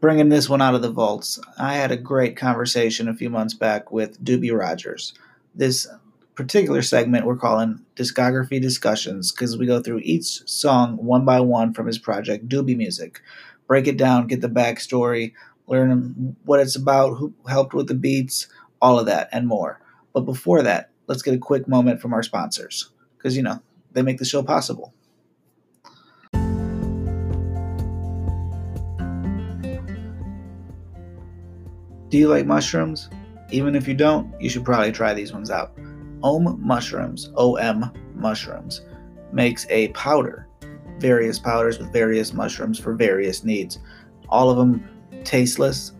bringing this one out of the vaults, I had a great conversation a few months back with Duby Rodgers. This particular segment we're calling Discography Discussions because we go through each song one by one from his project, Duby Music. Break it down, get the backstory, learn what it's about, who helped with the beats, all of that, and more. But before that, let's get a quick moment from our sponsors because, you know, they make the show possible. Do you like mushrooms? Even if you don't, you should probably try these ones out. Om Mushrooms, OM Mushrooms, makes a powder, various powders with various mushrooms for various needs. All of them tasteless,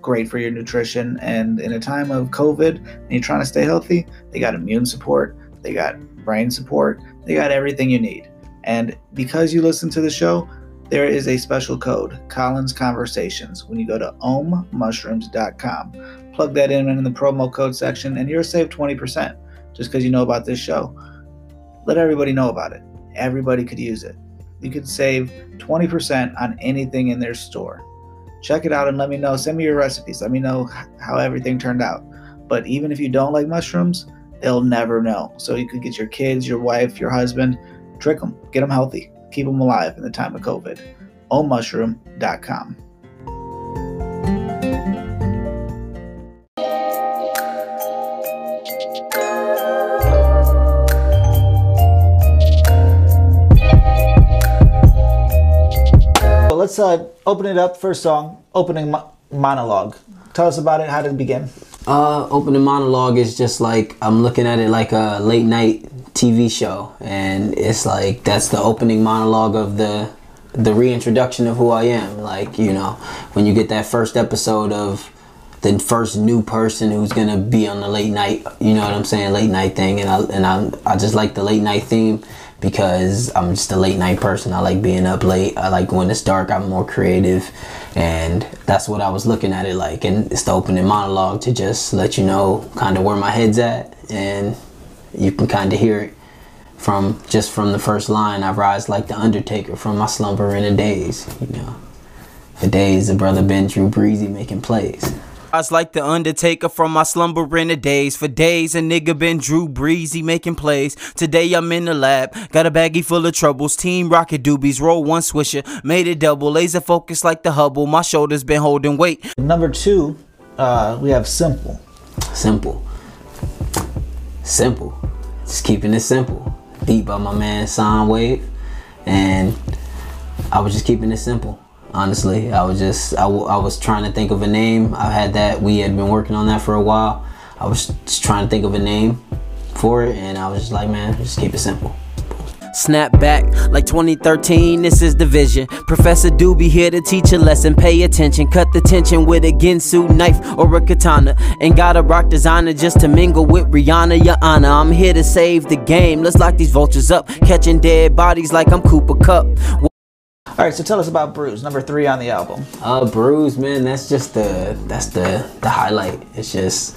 great for your nutrition, and in a time of COVID and you're trying to stay healthy, they got immune support, they got brain support, they got everything you need. And because you listen to the show, there is a special code, Collins Conversations, when you go to ommushrooms.com. Plug that in in the promo code section, and you're saved 20% just because you know about this show. Let everybody know about it. Everybody could use it. You could save 20% on anything in their store. Check it out and let me know. Send me your recipes. Let me know how everything turned out. But even if you don't like mushrooms, they'll never know. So you could get your kids, your wife, your husband, trick them, get them healthy keep them alive in the time of COVID. OMushroom.com. Well, let's uh, open it up. First song, opening mo- monologue. Tell us about it. How did it begin? Uh, opening monologue is just like I'm looking at it like a late night TV show, and it's like that's the opening monologue of the the reintroduction of who I am. Like you know, when you get that first episode of the first new person who's gonna be on the late night, you know what I'm saying, late night thing, and I and I I just like the late night theme because I'm just a late night person. I like being up late. I like when it's dark. I'm more creative, and that's what I was looking at it like. And it's the opening monologue to just let you know kind of where my head's at and you can kind of hear it from just from the first line. I rise like the Undertaker from my slumber in the days. You know, for days the brother been Drew Breezy making plays. Rise like the Undertaker from my slumber in the days. For days a nigga been Drew Breezy making plays. Today I'm in the lab, got a baggie full of troubles. Team Rocket Doobies, roll one swisher, made it double. Laser focus like the Hubble. My shoulders been holding weight. Number two, uh, we have simple. Simple. Simple. Just keeping it simple. Beat by my man Soundwave. And I was just keeping it simple. Honestly, I was just, I, w- I was trying to think of a name. I had that, we had been working on that for a while. I was just trying to think of a name for it. And I was just like, man, just keep it simple. Snap back like 2013, this is the vision. Professor Duby here to teach a lesson. Pay attention, cut the tension with a Ginsu knife or a katana. Ain't got a rock designer just to mingle with Rihanna, your honor. I'm here to save the game. Let's lock these vultures up, catching dead bodies like I'm Cooper Kupp. All right, so tell us about Brews, number three on the album. Uh, Brews, man, that's just the that's the the highlight. It's just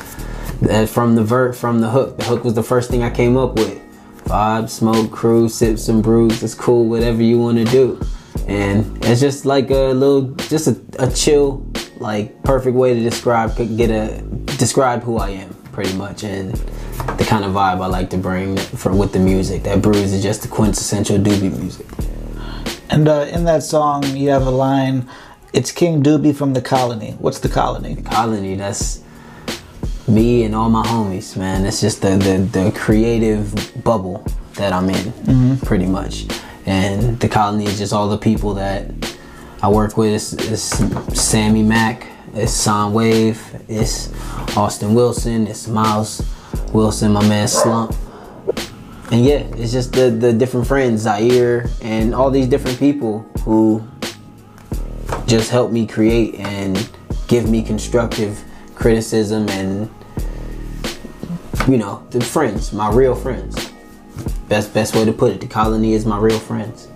that from the vert from the hook. The hook was the first thing I came up with. Vibe, smoke, cruise, sip some brews. It's cool, whatever you want to do. And it's just like a little, just a, a chill, like perfect way to describe, get a describe who I am, pretty much, and the kind of vibe I like to bring from with the music. That brews is just the quintessential Duby music. And uh, in that song, you have a line, it's King Duby from the Colony. What's the Colony? Colony, that's me and all my homies, man. It's just the, the, the creative bubble that I'm in, mm-hmm. pretty much. And the colony is just all the people that I work with. It's, it's Sammy Mack, it's Son Wave, it's Austin Wilson, it's Miles Wilson, my man Slump. And yeah, it's just the, the different friends, Zaire, and all these different people who just help me create and give me constructive criticism and you know the friends my real friends best best way to put it the colony is my real friends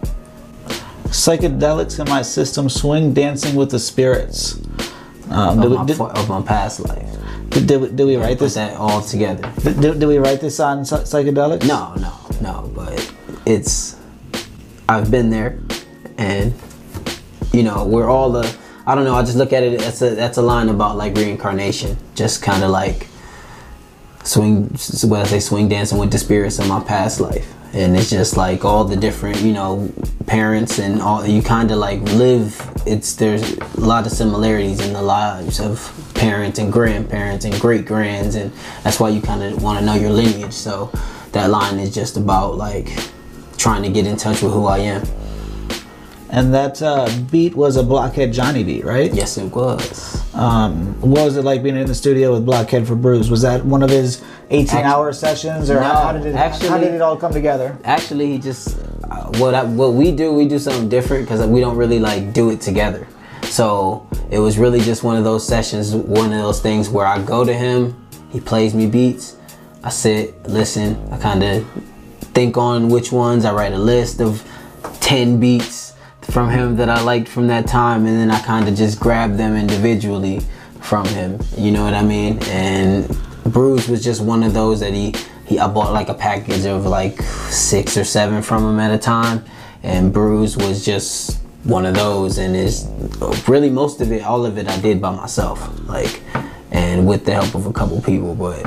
Psychedelics in my system, swing dancing with the spirits. Um, of did, my, did, of my past life did, did, we- did we write this? that all together Did, we write this on psy- psychedelics? no no no but it's i've been there and you know we're all the I don't know. I just look at it. That's a that's a line about like reincarnation. Just kind of like swing. What I say, swing dancing with the spirits of my past life, and it's just like all the different you know parents and all. You kind of like live. It's there's a lot of similarities in the lives of parents and grandparents and great grands, and that's why you kind of want to know your lineage. So that line is just about like trying to get in touch with who I am. And that uh, beat was a Blockhead Johnny beat, right? Yes, it was. Um, what was it like being in the studio with Blockhead for Brews? Was that one of his 18-hour sessions, or how, No, how did it how did it all come together? Actually, he just uh, what I, what we do, we do something different because we don't really like do it together. So it was really just one of those sessions, one of those things where I go to him, he plays me beats, I sit, listen, I kind of think on which ones. I write a list of ten beats from him that I liked from that time, and then I kind of just grabbed them individually from him. You know what I mean? And Brews was just one of those that he he I bought like a package of like six or seven from him at a time, and Brews was just one of those, and is really most of it, all of it, I did by myself, like, and with the help of a couple people, but.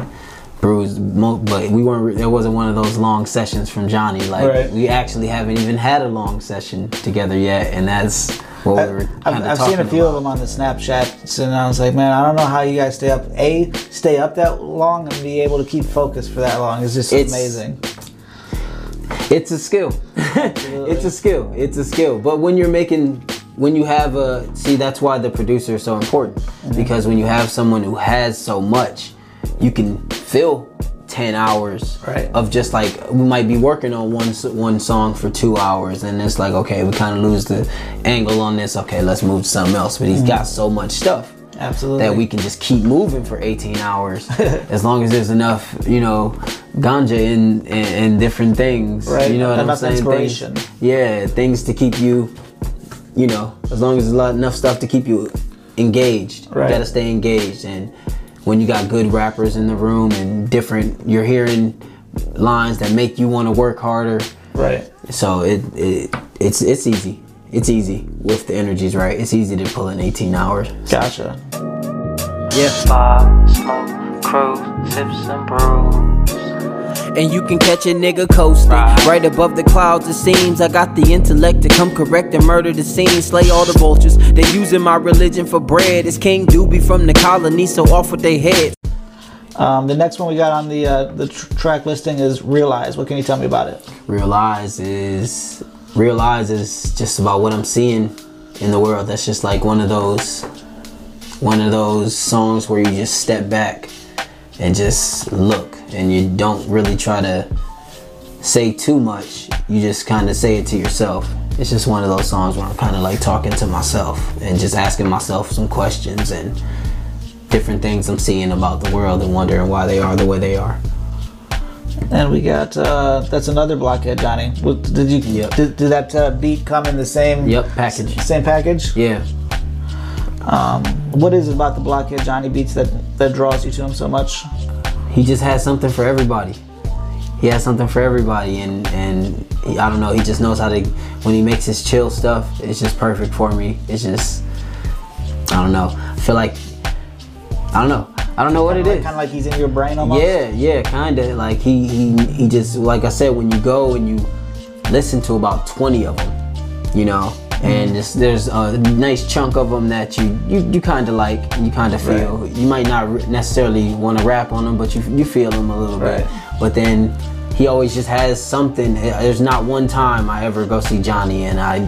Mo- but we weren't. There wasn't one of those long sessions from Johnny. Like Right. we actually haven't even had a long session together yet, and that's what we were I've, I've seen a few of them on the Snapchat, and I was like, man, I don't know how you guys stay up. A, stay up that long and be able to keep focus for that long. It's just It's- amazing. It's a skill. it's a skill. It's a skill. But when you're making, when you have a, see, that's why the producer is so important. Mm-hmm. Because when you have someone who has so much, you can fill 10 hours Right. of just like, we might be working on one, one song for two hours. And it's like, okay, we kind of lose the angle on this. Okay, let's move to something else. But he's Mm-hmm. got so much stuff Absolutely. that we can just keep moving for 18 hours as long as there's enough you know ganja in in, in different things Right, you know what enough i'm saying inspiration. Things, yeah things to keep you you know as long as there's a lot enough stuff to keep you engaged Right. you gotta stay engaged and when you got good rappers in the room and different you're hearing lines that make you want to work harder right. so it, it it's it's easy it's easy with the energies right it's easy to pull in 18 hours Gotcha. yeah Vibe, smoke, cruise, sips and brews. And you can catch a nigga coasting right above the clouds. It seems I got the intellect to come correct and murder the scene, slay all the vultures. They using my religion for bread. It's King Duby from the colony, so off with their heads. Um, the next one we got on the uh, the tr- track listing is Realize. What can you tell me about it? realize is realize is just about what I'm seeing in the world. That's just like one of those one of those songs where you just step back and just look and you don't really try to say too much. You just kind of say it to yourself. It's just one of those songs where I'm kind of like talking to myself and just asking myself some questions and different things I'm seeing about the world and wondering why they are the way they are. And we got uh, that's another Blockhead Johnny. What- Did you Yep. did, did that uh, beat come in the same Yep, package. same package? Yeah. Um, what is it about the Blockhead Johnny beats that that draws you to him so much? he just has something for everybody. He has something for everybody, and and he, I don't know. He just knows how to. When he makes his chill stuff, it's just perfect for me. It's just I don't know. I feel like I don't know. I don't know what it is. Kind of like he's in your brain almost. Yeah, yeah, kind of. Like he, he, he just like I said, when you go and you listen to about twenty of them, you know, and there's a nice chunk of them that you, you, you kind of like, you kind of feel. You might not necessarily want to rap on them, but you, you feel them a little bit. But then he always just has something. There's not one time I ever go see Johnny and I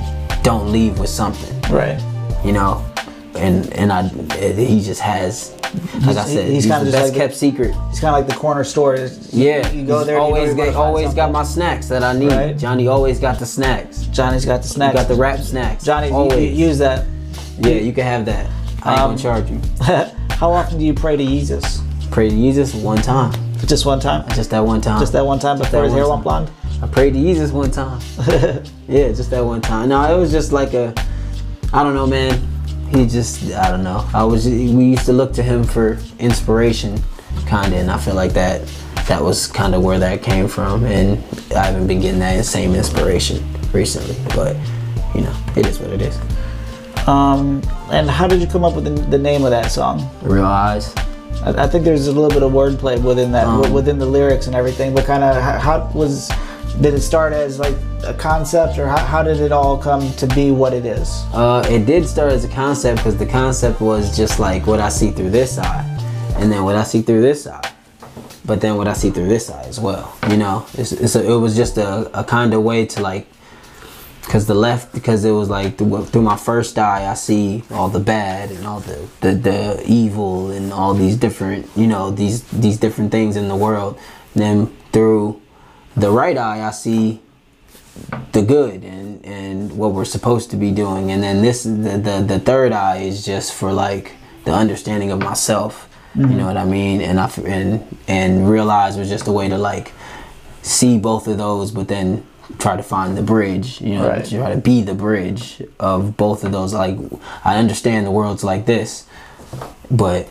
don't leave with something Right. you know, and and I he just has, like I said, he's he's, kinda the best like- kept secret. He's kind of like the corner store. You- Yeah, You go there. you Always got always got my snacks that I need. Right. Johnny always got the snacks. Johnny's got the You snacks. got the rap snacks. Johnny, always. you use that. yeah, you can have that. I ain't Um, gonna charge you. How often do you pray to Jesus? Pray to Jesus one time, Just one time. just that one time. Just that one time before his hair one went blonde. I prayed to Jesus one time. yeah, just that one time. No, it was just like a, I don't know, man. He just, I don't know. I was, we used to look to him for inspiration, kind of, and I feel like that, that was kind of where that came from. And I haven't been getting that same inspiration recently, but you know, it is what it is. Um, and how did you come up with the, the name of that song? Real eyes. I, I think there's a little bit of wordplay within that, Um. within the lyrics and everything. But kind of how, how was did it start as like a concept, or how, how did it all come to be what it is? Uh, it did start as a concept because the concept was just like what I see through this eye, and then what I see through this eye, but then what I see through this eye as well. You know, it's, it's a, it was just a, a kind of way to like, because the left, because it was like through, my first eye, I see all the bad and all the, the the evil and all these different, you know, these these different things in the world. then through the right eye, I see the good and and what we're supposed to be doing. And then this the the, the third eye is just for like the understanding of myself. You know what i mean? And i and and realize was just a way to like see both of those but then try to find the bridge. You know Right. try to be the bridge of both of those. Like i understand the world's like this but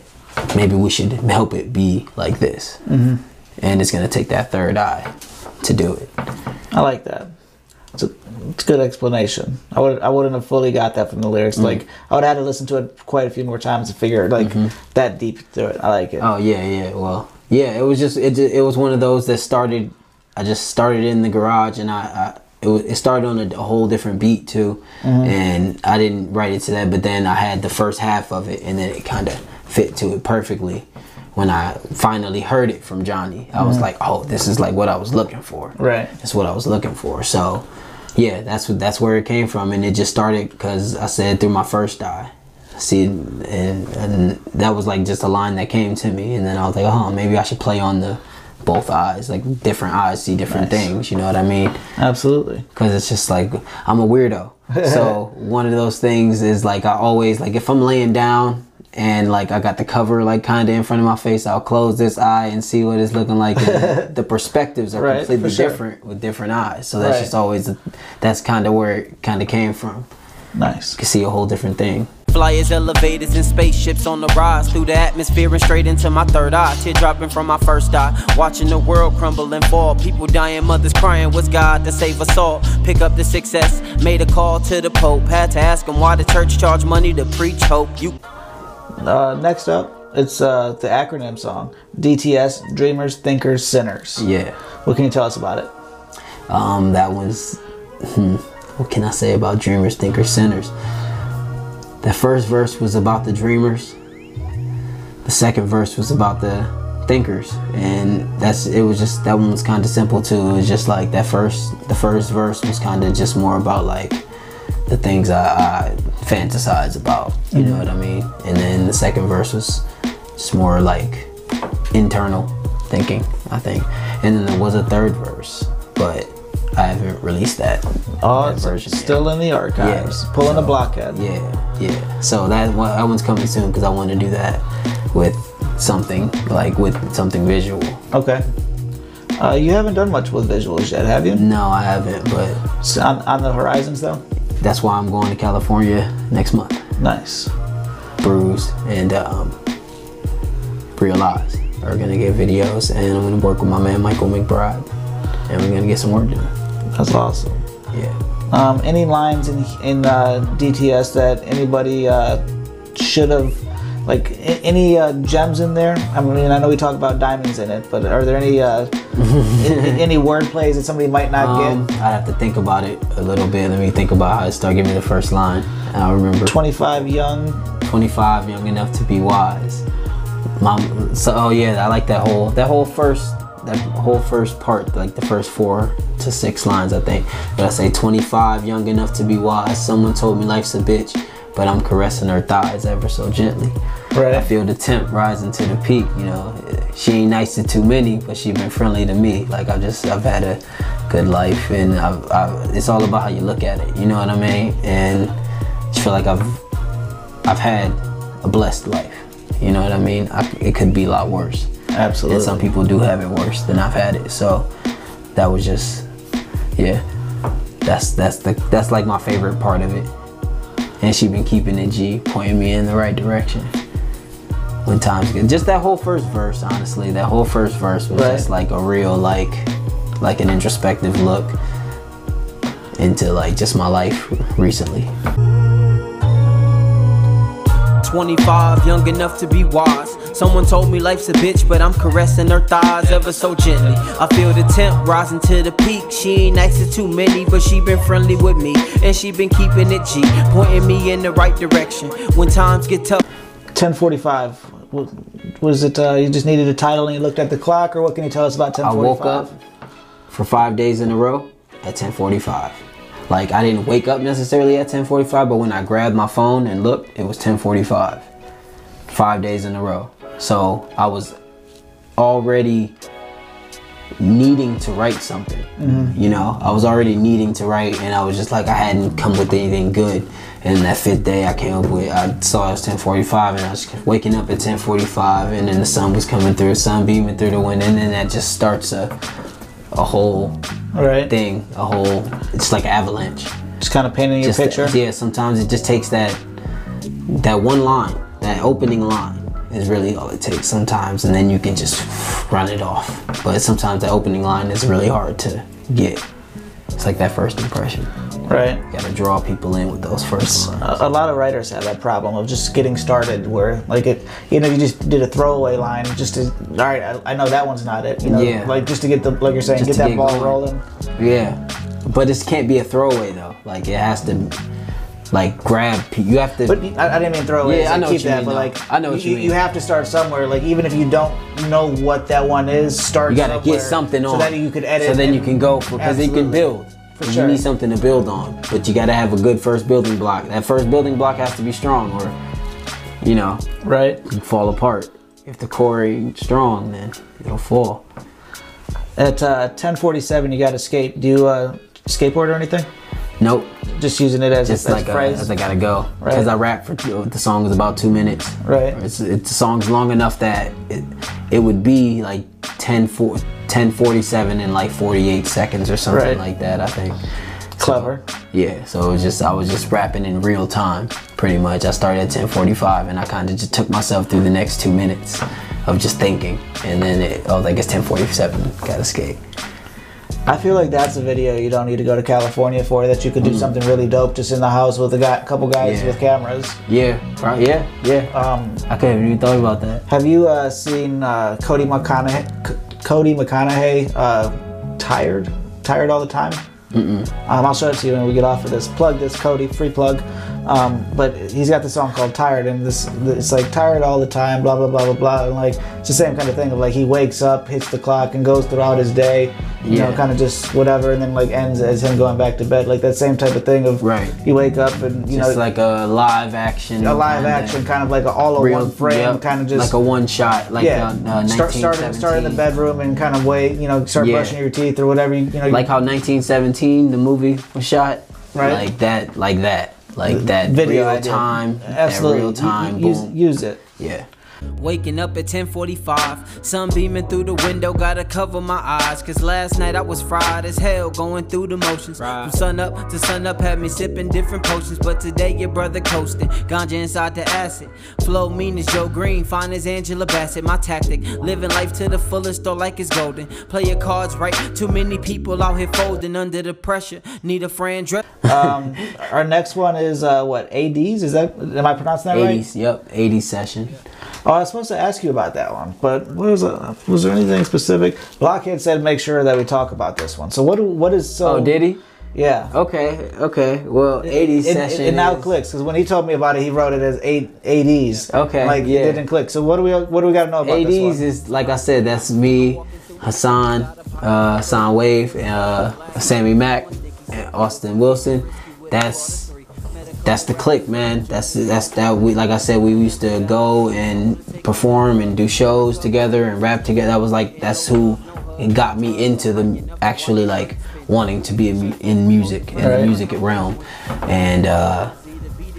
maybe we should help it be like this. Mm-hmm. and it's going to take that third eye to do it I like that. It's a, it's a good explanation. I would I wouldn't have fully got that from the lyrics. Mm. Like I would have had to listen to it quite a few more times to figure like mm-hmm. that deep through it. I like it. Oh yeah, yeah. Well, yeah. It was just it. It was one of those that started. I just started in the garage, and I. I it, was, it started on a, a whole different beat too, mm-hmm. and I didn't write it to that. But then I had the first half of it, and then it kind of fit to it perfectly. When I finally heard it from Johnny, I was mm. like, "Oh, this is like what I was looking for." Right. That's what I was looking for. So, yeah, that's what that's where it came from, and it just started because I said through my first eye. See, and and that was like just a line that came to me, and then I was like, oh, maybe I should play on the both eyes, like different eyes see different Nice. things. You know what I mean? Absolutely. Because it's just like I'm a weirdo. so one of those things is like I always like if I'm laying down and like I got the cover like kind of in front of my face, I'll close this eye and see what it's looking like. The perspectives are Right, completely sure. different with different eyes. So that's Right. just always that's kind of where it kind of came from. Nice. You can see a whole different thing. Flyers, elevators, and spaceships on the rise through the atmosphere and straight into my third eye. Tear dropping from my first eye. Watching the world crumble and fall. People dying, mothers crying. Was God to save us all? Pick up the success. Made a call to the Pope. Had to ask him why the church charge money to preach hope. You Uh, next up, it's uh, the acronym song DTS Dreamers, Thinkers, Sinners. Yeah. What can you tell us about it? Um, that was, hmm, what can I say about dreamers, thinkers, sinners? The first verse was about the dreamers. The second verse was about the thinkers, and that's it. Was just that one was kind of simple too. It was just like that first, the first verse was kind of just more about like the things I, I fantasize about. You know what I mean? And then the second verse was just more like internal thinking, I think. And then there was a third verse, but I haven't released that. Oh, that it's version yet. still in the archives. Yeah. Pulling a So, blockhead. Yeah, yeah. So that one, that one's coming soon because I want to do that with something like with something visual. Okay. Uh, you haven't done much with visuals yet, have you? No, I haven't, but S- On, on the horizons, though? That's why I'm going to California next month. Nice. Brews and um, Realize are gonna get videos, and I'm gonna work with my man Michael McBride, and we're gonna get some work done. That's awesome. Yeah. Um, any lines in in uh, DTS that anybody uh, should have, like any uh, gems in there? I mean, I know we talk about diamonds in it, but are there any uh, any word plays that somebody might not Um, get? I'd have to think about it a little bit. Let me think about how it started. Give me the first line. And I'll remember. Twenty-five young. 25 young enough to be wise mom so oh yeah i like that whole that whole first that whole first part like the first four to six lines i think but i say 25 young enough to be wise someone told me life's a bitch but i'm caressing her thighs ever so gently Right. i feel the temp rising to the peak you know she ain't nice to too many but she been friendly to me like i've just i've had a good life and I've, I've it's all about how you look at it you know what i mean and I feel like i've I've had a blessed life. You know what I mean? I, it could be a lot worse. Absolutely. And some people do have it worse than I've had it. So that was just, yeah. That's that's the that's like my favorite part of it. And she been keeping it G, pointing me in the right direction. When times get just that whole first verse, honestly, that whole first verse was Right. just like a real like like an introspective look into like just my life recently. 25, young enough to be wise. Someone told me life's a bitch, but I'm caressing her thighs ever so gently. I feel the temp rising to the peak. She ain't nice to too many, but she been friendly with me. And she been keeping it G, pointing me in the right direction. When times get tough, 1045. Was- Was it uh, you just needed a title and you looked at the clock, or what can you tell us about 1045? I woke up for five days in a row at 10:45. Like I didn't wake up necessarily at 10:45, but when I grabbed my phone and looked, it was 10:45. Five days in a row. So I was already needing to write something. Mm-hmm. You know, I was already needing to write, and I was just like I hadn't come with anything good. And that fifth day, I came up with. I saw it was 10:45, and I was waking up at 10:45, and then the sun was coming through, sun beaming through the window, and then that just starts a a whole right. thing, a whole. It's like an avalanche. Just kind of painting your Just picture. yeah. Sometimes it just takes that that one line, that opening line, is really all it takes. Sometimes, and then you can just run it off. But sometimes that opening line is really hard to get. It's like that first impression. Right. You gotta draw people in with those first lines. A, a lot of writers have that problem of just getting started, where like it, you know, you just did a throwaway line just to, all right, I, I know that one's not it, you know, Yeah. like just to get the, like you're saying, Just get that get ball going. rolling. Yeah, but this can't be a throwaway though. Like it has to, like grab. You have to. But I, I didn't mean throwaway. Yeah, I know keep what you that, mean, but like, I know what you mean. You have to start somewhere. Like even if you don't know what that one is, start. You gotta somewhere get something on. so that you could edit. So then you can go because you can build. For you need something to build on, but you gotta have a good first building block. That first building block has to be strong, or you know, Right. you fall apart. If the core ain't strong, then it'll fall. At uh, 10:47, you got to skate. Do you uh, skateboard or anything? Nope, Just using it as, just like a uh, phrase. as I gotta go Right. because I rap for two, the song is about two minutes. Right. It's it's the song's long enough that it, it would be like 10 4, 1047 in like 48 seconds or something Right. like that. I think. Clever. Yeah, so it was just I was just rapping in real time, pretty much. I started at 10:45, and I kind of just took myself through the next two minutes of just thinking, and then it, I was like, it's 10:47, gotta skate. I feel like that's a video you don't need to go to California for. That you could do something really dope just in the house with a guy, couple guys Mm. Yeah. with cameras. Yeah, pro- yeah, yeah. Um, I couldn't even thought about that. have you uh, seen uh, Cody McConaughey? Cody McConaughey, uh, tired, tired all the time. Mm-mm. Um, I'll show it to you when we get off of this. Plug this, Cody, free plug. Um, but he's got this song called "Tired," and this it's like tired all the time, blah blah blah blah blah. And like it's the same kind of thing of like he wakes up, hits the clock, and goes throughout his day. You know, kind of just whatever, and then like ends as him going back to bed. Like that same type of thing of Right. You wake up and you know Just know like a live action. a live action, kind of like a all in one frame, yep, kind of just like a one shot, like yeah. uh, uh, start start in, start in the bedroom and kind of wait, you know, start Yeah. brushing your teeth or whatever. You, you know, like how 1917 the movie was shot Right. like that like that like that video real idea. time absolutely that real time use, boom use it. yeah Waking up at 10:45, sun beaming through the window, gotta cover my eyes. Cause last night I was fried as hell, going through the motions. From sun up to sun up, had me sipping different potions. But today your brother coasting, ganja inside the acid. Flow mean as Joe Greene, fine as Angela Bassett. My tactic, living life to the fullest, though like it's golden. Play your cards right. Too many people out here folding under the pressure. Need a friend dress. Um, our next one is uh, what ADs? Is that am I pronouncing that right? 80s yep 80s session Oh, I was supposed to ask you about that one, but what was uh, was there anything specific? Blockhead said make sure that we talk about this one. So what what is so? oh did he Yeah. okay okay well 80s It, session it, it now is- clicks because when he told me about it, he wrote it as eight ADs. Okay, like yeah. it didn't click. So what do we what do we got to know about this 80s one? is like I said that's me Hassan uh Hassan Wave uh Sammy Mack and Austin Wilson that's that's the click, man. That's that's that we like I said we used to go and perform and do shows together and rap together. That was like that's who it got me into the actually like wanting to be in, mu- in music in Right. the music realm, and uh,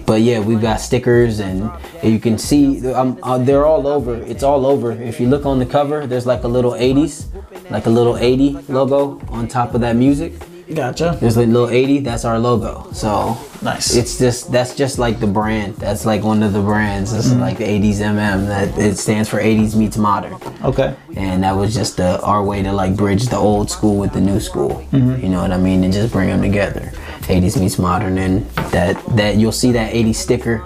but yeah, we've got stickers and you can see um, uh, they're all over. It's all over. If you look on the cover, there's like a little 80s, like a little 80 logo on top of that music. Gotcha. There's a little 80. That's our logo. So Nice. It's just that's just like the brand. That's like one of the brands. It's Mm-hmm. like the 80s MM. That it stands for 80s meets modern. Okay. And that was just the, our way to like bridge the old school with the new school. Mm-hmm. You know what I mean? And just bring them together. 80s meets modern, and that that you'll see that 80s sticker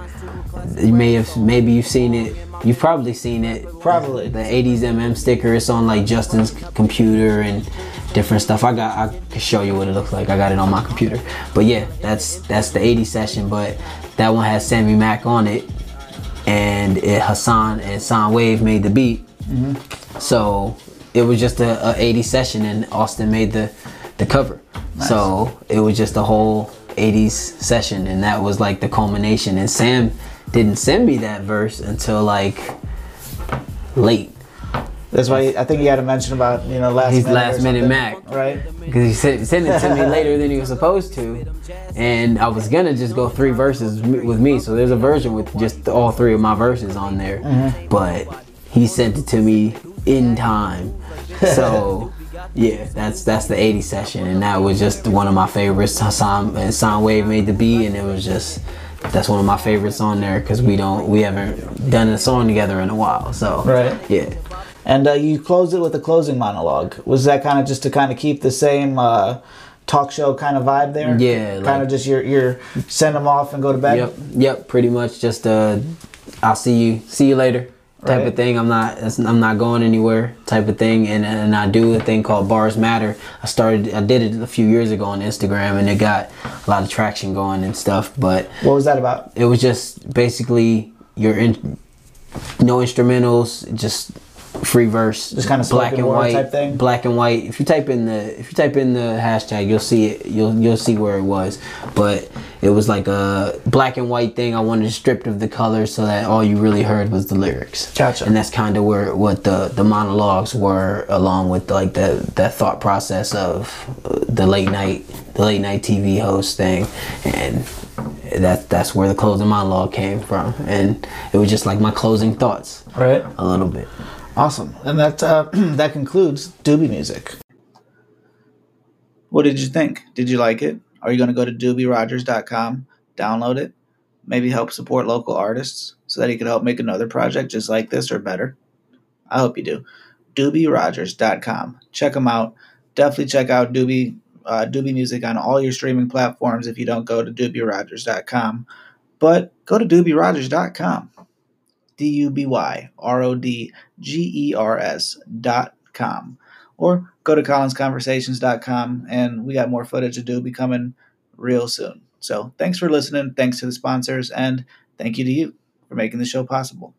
you may have maybe you've seen it. You've probably seen it. Probably. the '80s MM sticker. It's on like Justin's computer and different stuff. I got I can show you what it looks like. I got it on my computer. But yeah, that's that's the '80s session. But that one has Sammy Mack on it, and it, Hassan and Son Wave made the beat. So it was just a, a 80s session, and Austin made the the cover. So it was just a whole 80s session, and that was like the culmination. And Sam didn't send me that verse until like late. That's why I think you had to mention about you know last He's minute last minute Mac. right? because he sent, sent it to me later than he was supposed to. And i was gonna just go three verses with me. So there's a version with just all three of my verses on there. Mm-hmm. But he sent it to me in time. So yeah that's that's the 80 session. And that was just one of my favorites. Sound Wave made the beat and it was just that's one of my favorites on there because we don't we haven't done a song together in a while so Right. yeah And uh, you closed it with a closing monologue. Was that kind of just to kind of keep the same uh, talk show kind of vibe there? Yeah, Kind like- of just your your send them off and go to bed. Yep, yep, pretty much just uh I'll see you see you later type Right. of thing. I'm not I'm not going anywhere type of thing and and I do a thing called Bars Matter. I started I did it a few years ago on Instagram and it got a lot of traction going and stuff, but What was that about? it was just basically your in no instrumentals, just free verse, Just kinda black and white, type thing? black and white. If you type in the if you type in the hashtag, you'll see it. You'll you'll see where it was, but it was like a black and white thing. I wanted stripped of the colors so that all you really heard was the lyrics. Gotcha. And that's kind of where what the the monologues were, along with like the that thought process of uh, the late night the late night TV host thing, and that that's where the closing monologue came from, and it was just like my closing thoughts Right. a little bit. Awesome. And that uh, that concludes Duby Music. What did you think? Did you like it? Are you going to go to dubyrodgers.com, download it, maybe help support local artists so that he could help make another project just like this or better? I hope you do. dubyrodgers.com. Check him out. Definitely check out Duby uh, Duby Music on all your streaming platforms if you don't go to dubyrodgers.com. But go to dubyrodgers.com. D U B Y R O D G E R S dot com. Or go to collinsconversations.com and we got more footage of Duby coming real soon. So thanks for listening. Thanks to the sponsors and thank you to you for making the show possible.